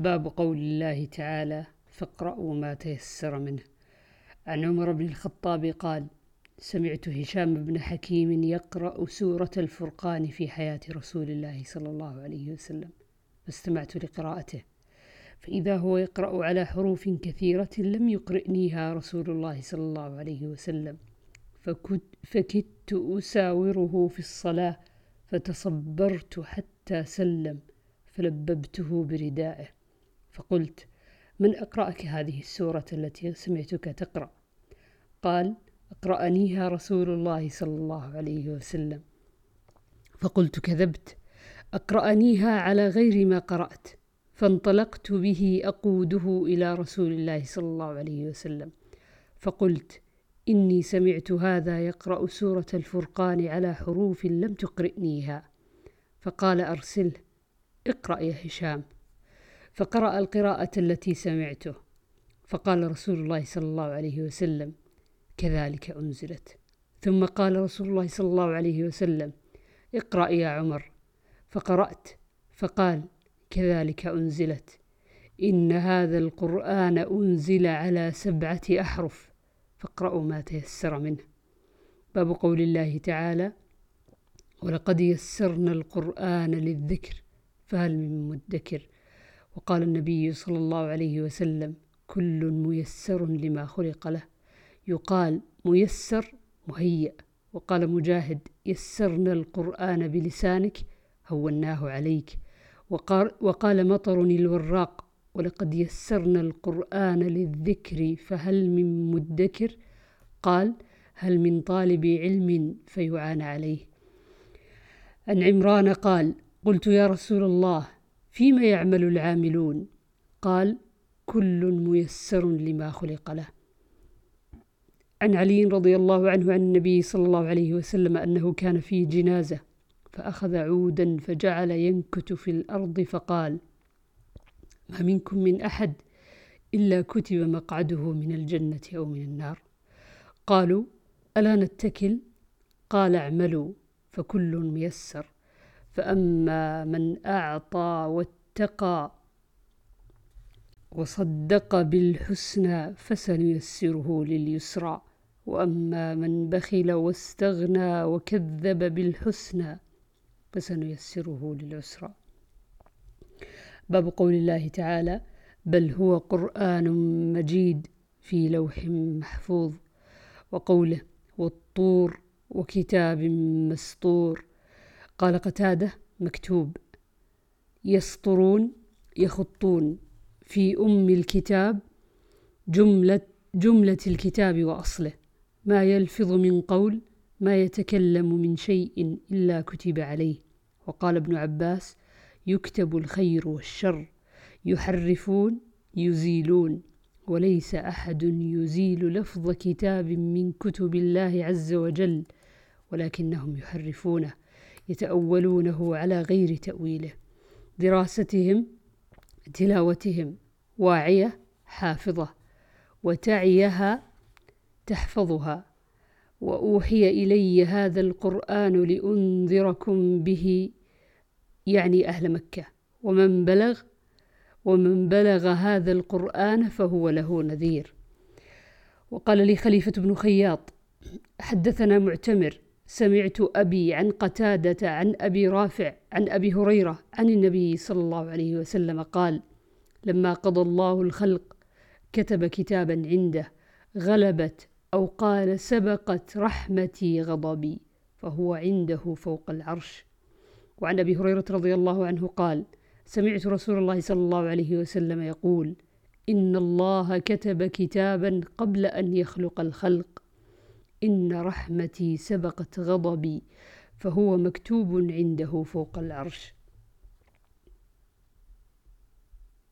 باب قول الله تعالى فاقرأوا ما تيسر منه. عن عمر بن الخطاب قال سمعت هشام بن حكيم يقرأ سورة الفرقان في حياة رسول الله صلى الله عليه وسلم فاستمعت لقراءته. فإذا هو يقرأ على حروف كثيرة لم يقرئنيها رسول الله صلى الله عليه وسلم. فكدت أساوره في الصلاة فتصبرت حتى سلم فلببته بردائه. فقلت من أقرأك هذه السورة التي سمعتك تقرأ؟ قال أقرأنيها رسول الله صلى الله عليه وسلم. فقلت كذبت. أقرأنيها على غير ما قرأت. فانطلقت به أقوده إلى رسول الله صلى الله عليه وسلم. فقلت إني سمعت هذا يقرأ سورة الفرقان على حروف لم تقرئنيها. فقال أرسله اقرأ يا هشام. فقرأ القراءة التي سمعته. فقال رسول الله صلى الله عليه وسلم كذلك أنزلت. ثم قال رسول الله صلى الله عليه وسلم اقرأ يا عمر. فقرأت فقال كذلك أنزلت. إن هذا القرآن أنزل على سبعة أحرف. فاقرأوا ما تيسر منه. باب قول الله تعالى ولقد يسرنا القرآن للذكر فهل من مدكر وقال النبي صلى الله عليه وسلم كل ميسر لما خلق له. يقال ميسر مهيأ وقال مجاهد يسرنا القرآن بلسانك هوناه عليك. وقال, وقال مطر الوراق ولقد يسرنا القرآن للذكر فهل من مدكر؟ قال هل من طالب علم فيعان عليه. عن عمران قال قلت يا رسول الله فيما يعمل العاملون؟ قال كل ميسر لما خلق له. عن علي رضي الله عنه عن النبي صلى الله عليه وسلم أنه كان في جنازة فأخذ عودا فجعل ينكت في الأرض فقال ما منكم من أحد إلا كتب مقعده من الجنة أو من النار. قالوا ألا نتكل؟ قال اعملوا فكل ميسر. فأما من أعطى واتقى وصدق بالحسنى فسنيسره لليسرى. وأما من بخل واستغنى وكذب بالحسنى فسنيسره للعسرى. باب قول الله تعالى بل هو قرآن مجيد في لوح محفوظ. وقوله والطور وكتاب مسطور. قال قتادة مكتوب يسطرون يخطون في أم الكتاب جملة جملة الكتاب وأصله. ما يلفظ من قول ما يتكلم من شيء إلا كتب عليه. وقال ابن عباس يكتب الخير والشر يحرفون يزيلون. وليس أحد يزيل لفظ كتاب من كتب الله عز وجل ولكنهم يحرفونه. يتأولونه على غير تأويله. دراستهم تلاوتهم واعية حافظة وتعيها تحفظها. وأوحي إلي هذا القرآن لأنذركم به يعني أهل مكة. ومن بلغ ومن بلغ هذا القرآن فهو له نذير. وقال لي خليفة بن خياط حدثنا معتمر سمعت أبي عن قتادة عن أبي رافع عن أبي هريرة عن النبي صلى الله عليه وسلم قال لما قضى الله الخلق كتب كتابا عنده غلبت أو قال سبقت رحمتي غضبي فهو عنده فوق العرش. وعن أبي هريرة رضي الله عنه قال سمعت رسول الله صلى الله عليه وسلم يقول إن الله كتب كتابا قبل أن يخلق الخلق. إن رحمتي سبقت غضبي فهو مكتوب عنده فوق العرش.